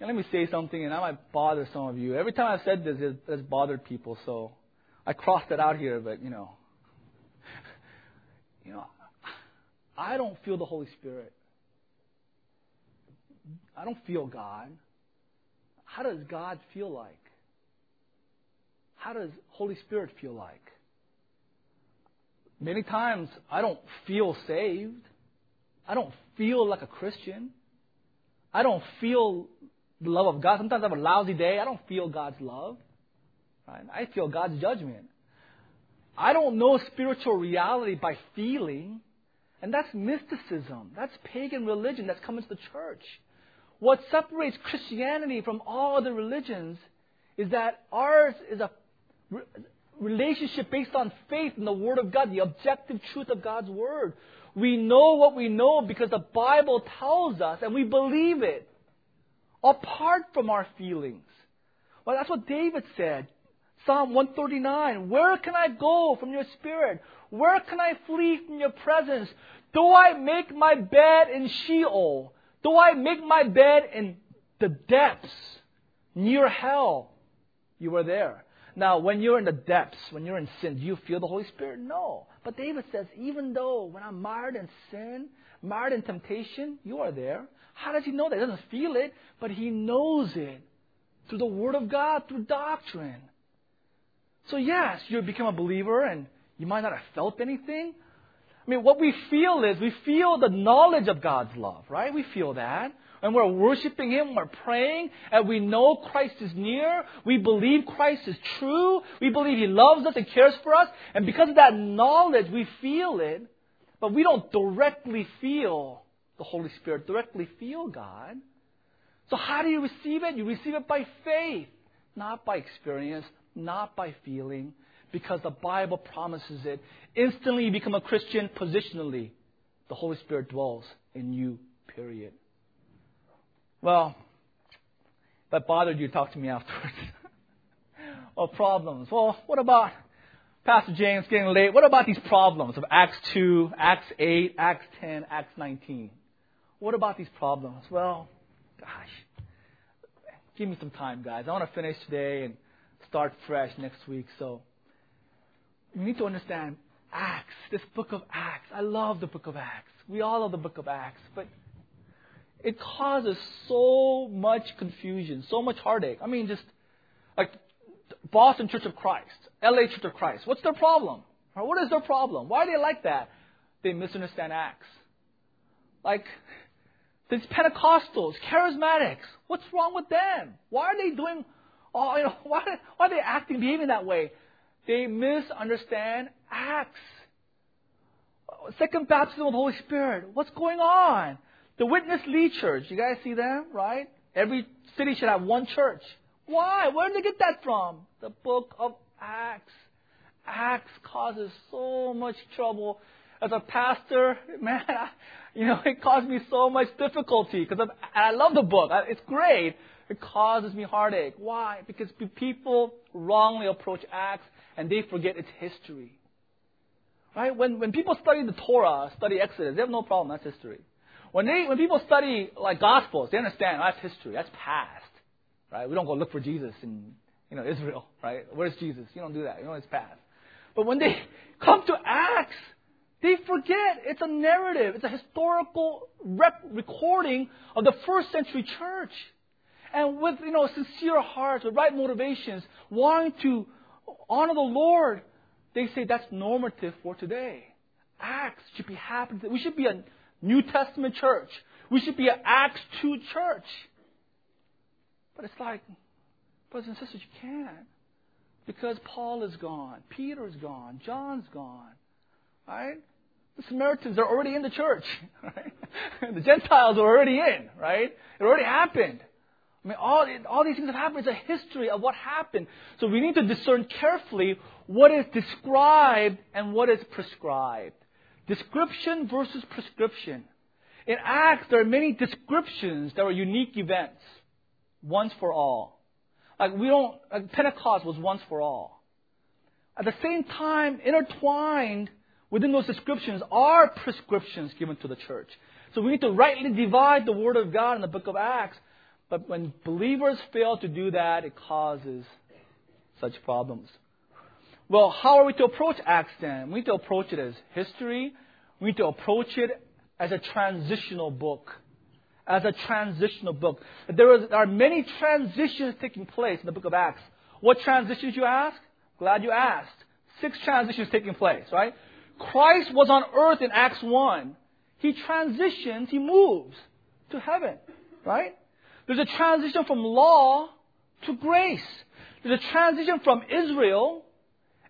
let me say something, and I might bother some of you. Every time I've said this, it has bothered people, so I crossed it out here, but you know. you know, I don't feel the Holy Spirit. I don't feel God. How does God feel like? How does Holy Spirit feel like? Many times I don't feel saved. I don't feel like a Christian. I don't feel the love of God. Sometimes I have a lousy day. I don't feel God's love. Right? I feel God's judgment. I don't know spiritual reality by feeling. And that's mysticism. That's pagan religion that's come into the church. What separates Christianity from all other religions is that ours is a relationship based on faith in the Word of God, the objective truth of God's Word. We know what we know because the Bible tells us and we believe it apart from our feelings. Well, that's what David said. Psalm 139 Where can I go from your spirit? Where can I flee from your presence? Do I make my bed in Sheol? Do I make my bed in the depths near hell? You were there. Now, when you're in the depths, when you're in sin, do you feel the Holy Spirit? No. But David says, even though when I'm mired in sin, mired in temptation, you are there. How does he know that? He doesn't feel it, but he knows it through the Word of God, through doctrine. So, yes, you become a believer and you might not have felt anything. I mean, what we feel is we feel the knowledge of God's love, right? We feel that. And we're worshiping Him, we're praying, and we know Christ is near. We believe Christ is true. We believe He loves us and cares for us. And because of that knowledge, we feel it, but we don't directly feel the Holy Spirit, directly feel God. So how do you receive it? You receive it by faith, not by experience, not by feeling, because the Bible promises it. Instantly you become a Christian positionally. The Holy Spirit dwells in you, period. Well, if that bothered you, talk to me afterwards. or problems. Well, what about Pastor James getting late? What about these problems of Acts 2, Acts 8, Acts 10, Acts 19? What about these problems? Well, gosh, give me some time, guys. I want to finish today and start fresh next week. So you need to understand Acts, this book of Acts. I love the book of Acts. We all love the book of Acts, but it causes so much confusion, so much heartache. I mean, just like Boston Church of Christ, LA Church of Christ. What's their problem? What is their problem? Why are they like that? They misunderstand Acts. Like these Pentecostals, charismatics. What's wrong with them? Why are they doing? Oh, you know, why, why are they acting, behaving that way? They misunderstand Acts. Second baptism of the Holy Spirit. What's going on? The Witness Lee Church, you guys see them, right? Every city should have one church. Why? Where did they get that from? The book of Acts. Acts causes so much trouble. As a pastor, man, I, you know, it caused me so much difficulty because I love the book. It's great. It causes me heartache. Why? Because people wrongly approach Acts and they forget its history. Right? When, when people study the Torah, study Exodus, they have no problem. That's history. When they when people study like Gospels, they understand oh, that's history, that's past, right? We don't go look for Jesus in you know Israel, right? Where's Jesus? You don't do that. You know it's past. But when they come to Acts, they forget it's a narrative. It's a historical rep- recording of the first century church, and with you know sincere hearts, with right motivations, wanting to honor the Lord, they say that's normative for today. Acts should be happening. We should be a New Testament church. We should be an Acts 2 church. But it's like, brothers and sisters, you can't. Because Paul is gone, Peter's gone, John's gone. Right? The Samaritans are already in the church. Right? the Gentiles are already in, right? It already happened. I mean, all, all these things have happened. It's a history of what happened. So we need to discern carefully what is described and what is prescribed. Description versus prescription. In Acts, there are many descriptions that are unique events, once for all. Like we don't, like Pentecost was once for all. At the same time, intertwined within those descriptions are prescriptions given to the church. So we need to rightly divide the Word of God in the book of Acts. But when believers fail to do that, it causes such problems. Well, how are we to approach Acts then? We need to approach it as history. We need to approach it as a transitional book. As a transitional book. There, are many transitions taking place in the book of Acts. What transitions you ask? Glad you asked. Six transitions taking place, right? Christ was on earth in Acts 1. He transitions, he moves to heaven, right? There's a transition from law to grace. There's a transition from Israel,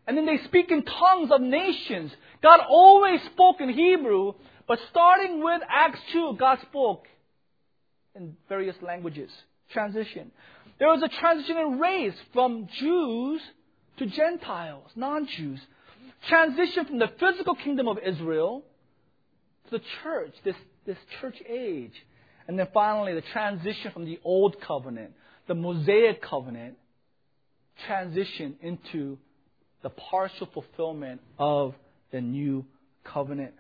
and then they speak in tongues of nations. God always spoke in Hebrew, but starting with Acts 2, God spoke in various languages. Transition. There was a transition in race from Jews to Gentiles, non Jews. Transition from the physical kingdom of Israel to the church, this, this church age. And then finally, the transition from the old covenant, the Mosaic covenant, transition into the partial fulfillment of the new covenant.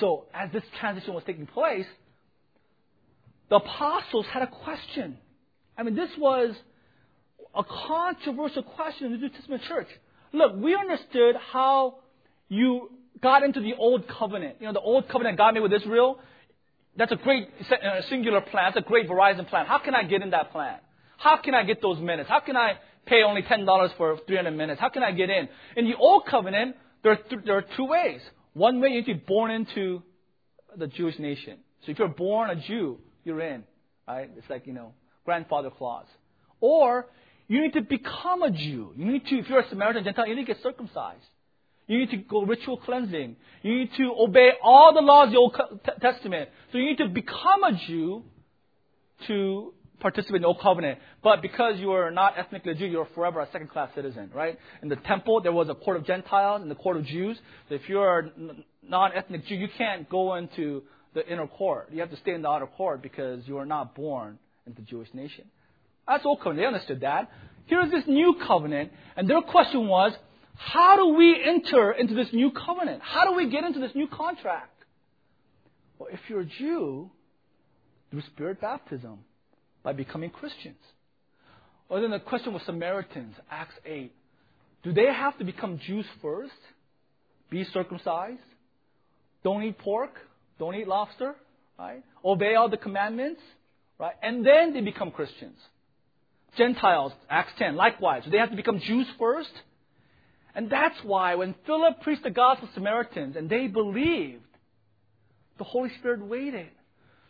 So, as this transition was taking place, the apostles had a question. I mean, this was a controversial question in the New Testament church. Look, we understood how you got into the old covenant. You know, the old covenant God made with Israel. That's a great singular plan. That's a great Verizon plan. How can I get in that plan? How can I get those minutes? How can I pay only $10 for 300 minutes? How can I get in? In the old covenant, there are, th- there are two ways. One way you need to be born into the Jewish nation. So if you're born a Jew, you're in. Right? It's like, you know, grandfather clause. Or you need to become a Jew. You need to, if you're a Samaritan Gentile, you need to get circumcised. You need to go ritual cleansing. You need to obey all the laws of the Old Testament. So you need to become a Jew to participate in the Old Covenant. But because you are not ethnically Jew, you're forever a second class citizen, right? In the temple, there was a court of Gentiles and the court of Jews. So if you're a non ethnic Jew, you can't go into the inner court. You have to stay in the outer court because you are not born into the Jewish nation. That's Old Covenant. They understood that. Here's this new covenant, and their question was, how do we enter into this new covenant? How do we get into this new contract? Well, if you're a Jew, through spirit baptism, by becoming Christians. Or then the question was Samaritans, Acts 8. Do they have to become Jews first? Be circumcised? Don't eat pork? Don't eat lobster? Right? Obey all the commandments? Right? And then they become Christians. Gentiles, Acts 10, likewise. Do they have to become Jews first? And that's why when Philip preached the gospel to Samaritans and they believed, the Holy Spirit waited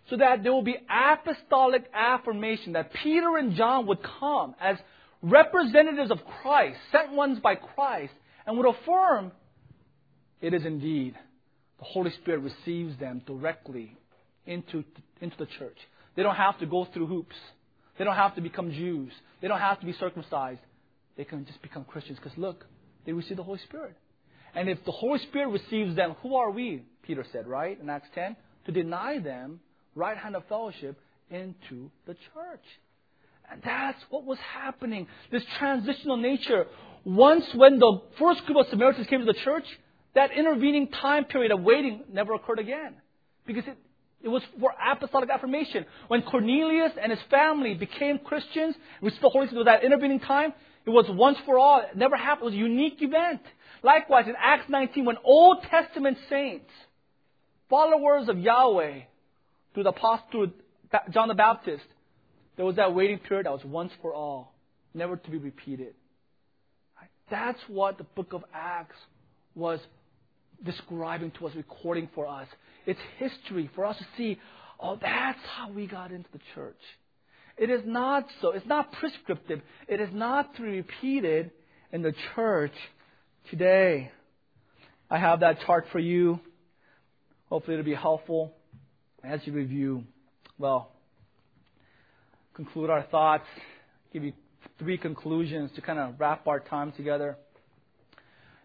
so that there will be apostolic affirmation that Peter and John would come as representatives of Christ, sent ones by Christ, and would affirm it is indeed the Holy Spirit receives them directly into, into the church. They don't have to go through hoops. They don't have to become Jews. They don't have to be circumcised. They can just become Christians because look, they receive the Holy Spirit. And if the Holy Spirit receives them, who are we? Peter said, right? In Acts 10, to deny them right hand of fellowship into the church. And that's what was happening. This transitional nature. Once when the first group of Samaritans came to the church, that intervening time period of waiting never occurred again. Because it, it was for apostolic affirmation. When Cornelius and his family became Christians, received the Holy Spirit, that intervening time, it was once for all. It never happened. It was a unique event. Likewise, in Acts 19, when Old Testament saints, followers of Yahweh, through the apostle, John the Baptist, there was that waiting period that was once for all, never to be repeated. That's what the book of Acts was describing to us, recording for us. It's history for us to see, oh, that's how we got into the church. It is not so. It's not prescriptive. It is not to be repeated in the church today. I have that chart for you. Hopefully, it'll be helpful as you review. Well, conclude our thoughts, give you three conclusions to kind of wrap our time together.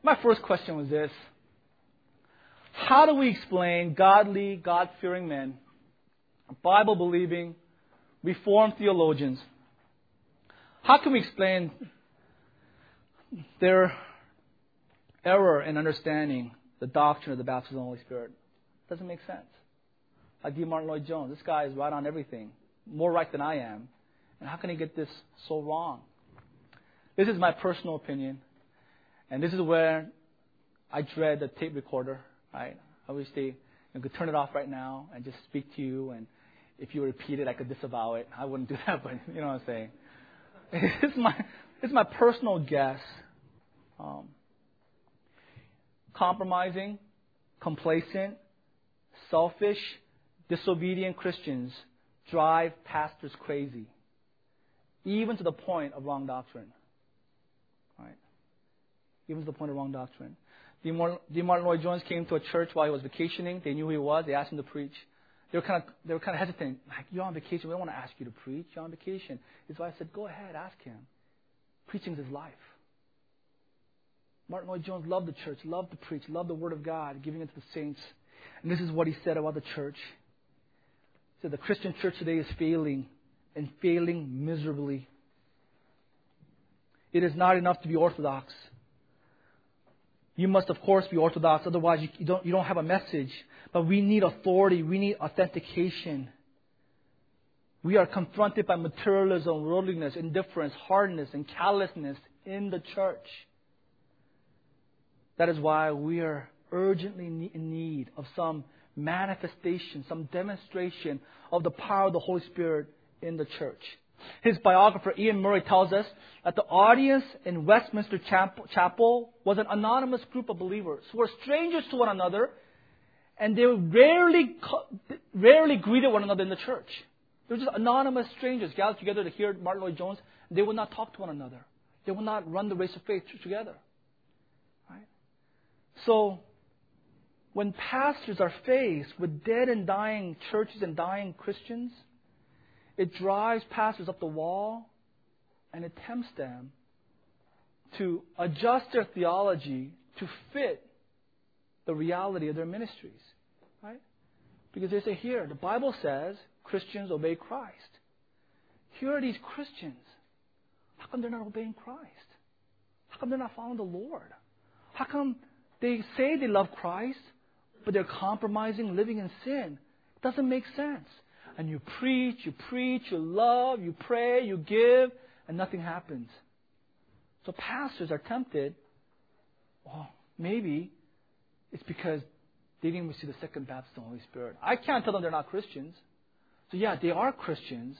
My first question was this How do we explain godly, God fearing men, Bible believing, Reformed theologians? How can we explain their error in understanding the doctrine of the baptism of the Holy Spirit? It doesn't make sense. Like D. Martyn Lloyd Jones, this guy is right on everything, more right than I am. And how can he get this so wrong? This is my personal opinion. And this is where I dread the tape recorder, right? I wish they could turn it off right now and just speak to you. And if you repeat it, I could disavow it. I wouldn't do that, but you know what I'm saying. it's my it's my personal guess. Um, compromising, complacent, selfish, disobedient Christians drive pastors crazy, even to the point of wrong doctrine. Right? Even to the point of wrong doctrine. D. Martyn Lloyd Jones came to a church while he was vacationing. They knew who he was. They asked him to preach. They were kind of they were kind of hesitant. Like you're on vacation. We don't want to ask you to preach. You're on vacation. His wife said, "Go ahead, ask him." Preaching is his life. Martyn Lloyd Jones loved the church, loved to preach, loved the Word of God, giving it to the saints. And this is what he said about the church. Said, The Christian church today is failing, and failing miserably. It is not enough to be orthodox. You must, of course, be orthodox, otherwise, you, you, don't, you don't have a message. But we need authority, we need authentication. We are confronted by materialism, worldliness, indifference, hardness, and callousness in the church. That is why we are urgently in need of some manifestation, some demonstration of the power of the Holy Spirit in the church. His biographer, Iain Murray, tells us that the audience in Westminster Chapel was an anonymous group of believers who were strangers to one another, and they rarely, rarely greeted one another in the church. They were just anonymous strangers gathered together to hear Martyn Lloyd Jones. They would not talk to one another. They would not run the race of faith together. Right? So, when pastors are faced with dead and dying churches and dying Christians, it drives pastors up the wall and it tempts them to adjust their theology to fit the reality of their ministries. Right? Because they say, here, the Bible says Christians obey Christ. Here are these Christians. How come they're not obeying Christ? How come they're not following the Lord? How come they say they love Christ, but they're compromising, living in sin? It doesn't make sense and you preach, you preach, you love, you pray, you give, and nothing happens. So pastors are tempted, well, maybe it's because they didn't receive the second baptism of the Holy Spirit. I can't tell them they're not Christians. So yeah, they are Christians,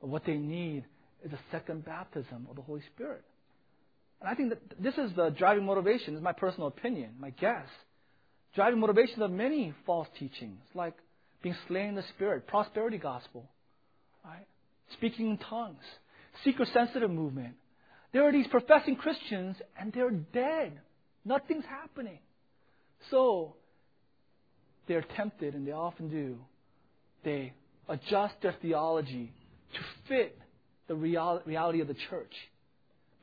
but what they need is a second baptism of the Holy Spirit. And I think that this is the driving motivation, this is my personal opinion, my guess. Driving motivation of many false teachings, like being slain in the spirit, prosperity gospel, right? Speaking in tongues, seeker sensitive movement. There are these professing Christians and they're dead. Nothing's happening. So they're tempted, and they often do. They adjust their theology to fit the real, reality of the church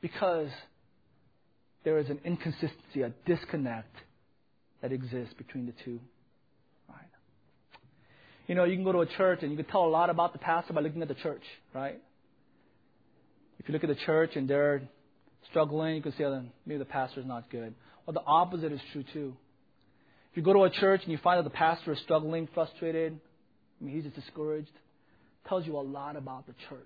because there is an inconsistency, a disconnect that exists between the two. Right? You know, you can go to a church and you can tell a lot about the pastor by looking at the church, right? If you look at the church and they're struggling, you can say, oh, maybe the pastor is not good. Well, the opposite is true too. If you go to a church and you find that the pastor is struggling, frustrated, I mean, he's just discouraged, tells you a lot about the church.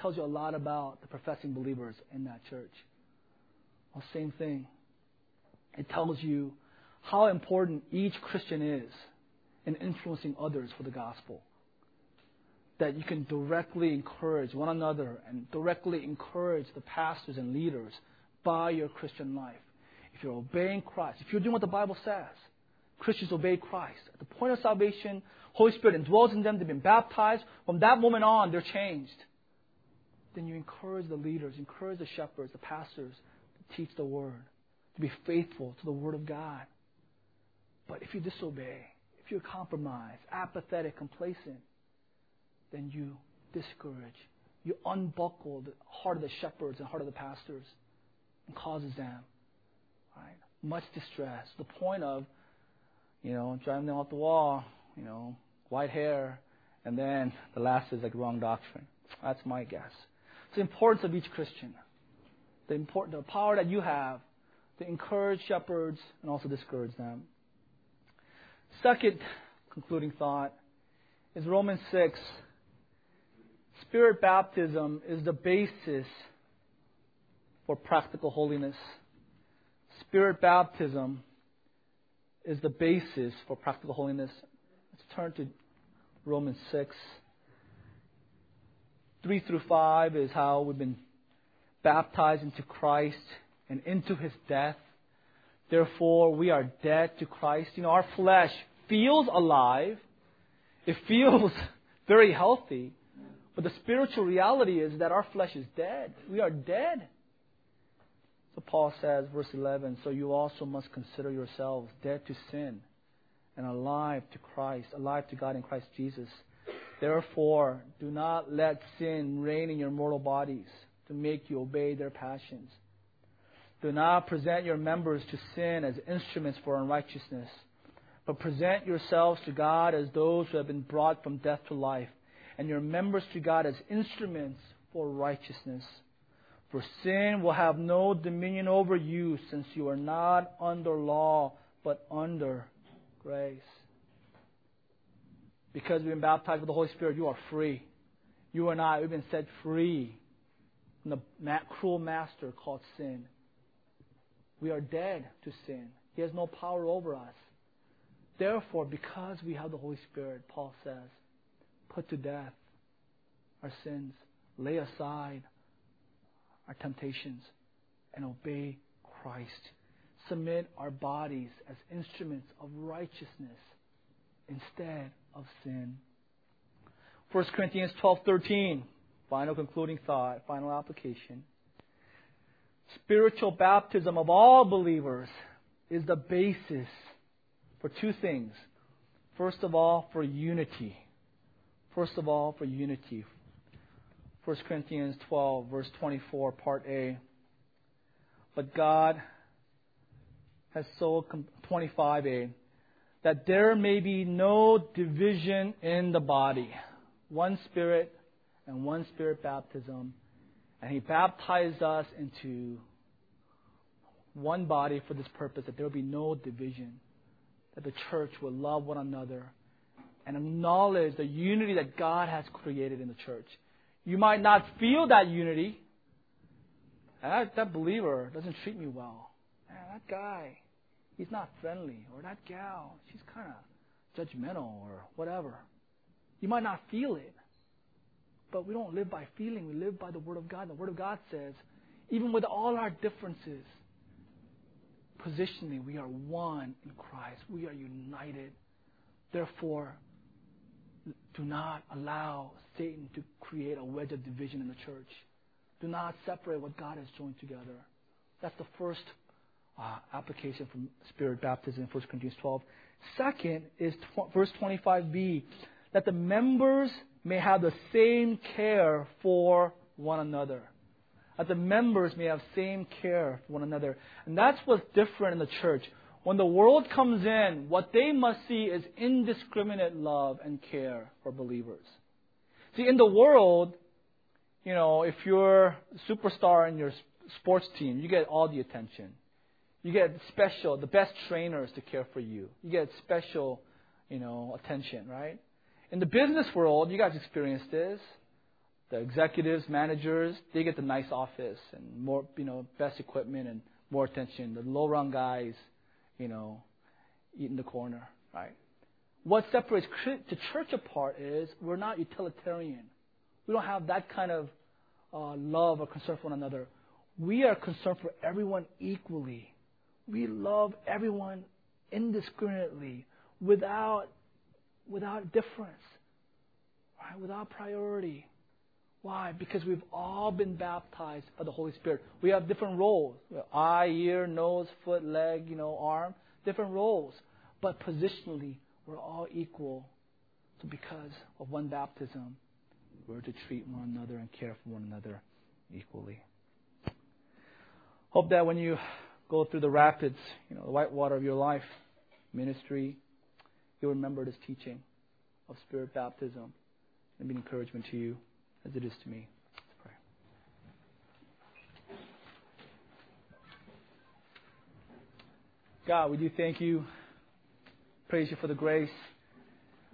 tells you a lot about the professing believers in that church. Well, same thing. It tells you how important each Christian is in influencing others for the gospel. That you can directly encourage one another and directly encourage the pastors and leaders by your Christian life. If you're obeying Christ, if you're doing what the Bible says, Christians obey Christ. At the point of salvation, Holy Spirit indwells in them, they've been baptized. From that moment on, they're changed. Then you encourage the leaders, encourage the shepherds, the pastors to teach the word, to be faithful to the word of God. But if you disobey, if you're compromised, apathetic, complacent, then you discourage. You unbuckle the heart of the shepherds and heart of the pastors and causes them right, much distress. The point of, you know, driving them off the wall, you know, white hair, and then the last is like wrong doctrine. That's my guess. It's the importance of each Christian. The important, the power that you have to encourage shepherds and also discourage them. Second concluding thought is Romans 6 Spirit baptism is the basis for practical holiness. Spirit baptism is the basis for practical holiness. Let's turn to Romans 6. 3 through 5 is how we've been baptized into Christ and into his death. Therefore, we are dead to Christ. You know, our flesh feels alive. It feels very healthy. But the spiritual reality is that our flesh is dead. We are dead. So Paul says, verse 11, so you also must consider yourselves dead to sin and alive to Christ, alive to God in Christ Jesus. Therefore, do not let sin reign in your mortal bodies to make you obey their passions. Do not present your members to sin as instruments for unrighteousness, but present yourselves to God as those who have been brought from death to life, and your members to God as instruments for righteousness. For sin will have no dominion over you, since you are not under law, but under grace. Because we've been baptized with the Holy Spirit, you are free. You are not. We've been set free from the cruel master called sin. We are dead to sin. He has no power over us. Therefore, because we have the Holy Spirit, Paul says, put to death our sins, lay aside our temptations, and obey Christ. Submit our bodies as instruments of righteousness instead of sin. 1 Corinthians 12:13, final concluding thought, final application. Spiritual baptism of all believers is the basis for two things. First of all, for unity. First of all, for unity. 1 Corinthians 12, verse 24, part A. But God has so, 25a, that there may be no division in the body. One Spirit and one Spirit baptism and he baptized us into one body for this purpose, that there will be no division, that the church will love one another and acknowledge the unity that God has created in the church. You might not feel that unity. That, that believer doesn't treat me well. Man, that guy, he's not friendly. Or that gal, she's kind of judgmental or whatever. You might not feel it. But we don't live by feeling, we live by the Word of God. The Word of God says, even with all our differences, positionally, we are one in Christ. We are united. Therefore, do not allow Satan to create a wedge of division in the church. Do not separate what God has joined together. That's the first uh, application from Spirit baptism in 1 Corinthians 12. Second is tw- verse 25b that the members may have the same care for one another. That the members may have same care for one another. And that's what's different in the church. When the world comes in, what they must see is indiscriminate love and care for believers. See, in the world, you know, if you're a superstar in your sports team, you get all the attention. You get special, the best trainers to care for you. You get special, you know, attention, right? In the business world, you guys experience this. The executives, managers, they get the nice office and more, you know, best equipment and more attention. The low rung guys, you know, eat in the corner, right? What separates the church apart is we're not utilitarian. We don't have that kind of uh, love or concern for one another. We are concerned for everyone equally. We love everyone indiscriminately without without difference, right? without priority. Why? Because we've all been baptized by the Holy Spirit. We have different roles eye, ear, nose, foot, leg, you know, arm, different roles. But positionally, we're all equal. So, because of one baptism, we're to treat one another and care for one another equally. Hope that when you go through the rapids, you know, the white water of your life, ministry, you'll remember this teaching of spirit baptism and be an encouragement to you as it is to me. God, we do thank you, praise you for the grace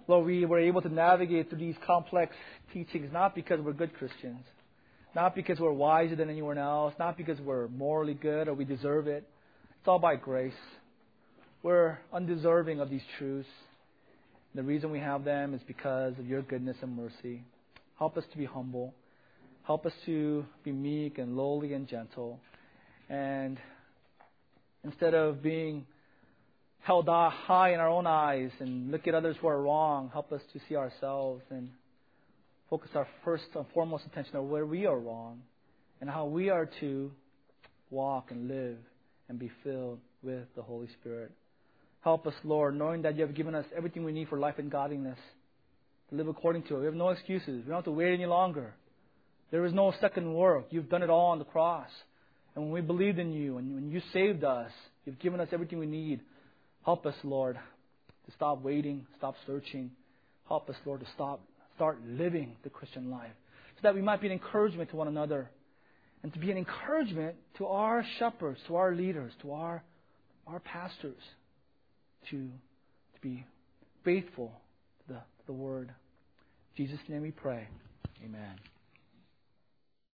Lord, we were able to navigate through these complex teachings not because we're good Christians, not because we're wiser than anyone else, not because we're morally good or we deserve it. It's all by grace. We're undeserving of these truths. The reason we have them is because of your goodness and mercy. Help us to be humble. Help us to be meek and lowly and gentle. And instead of being held high in our own eyes and look at others who are wrong, help us to see ourselves and focus our first and foremost attention on where we are wrong and how we are to walk and live and be filled with the Holy Spirit. Help us, Lord, knowing that you have given us everything we need for life and godliness to live according to it. We have no excuses. We don't have to wait any longer. There is no second work. You've done it all on the cross. And when we believed in you and when you saved us, you've given us everything we need. Help us, Lord, to stop waiting, stop searching. Help us, Lord, to stop, start living the Christian life so that we might be an encouragement to one another and to be an encouragement to our shepherds, to our leaders, to our, our pastors to, to be faithful to the, the word. In Jesus' name we pray. Amen.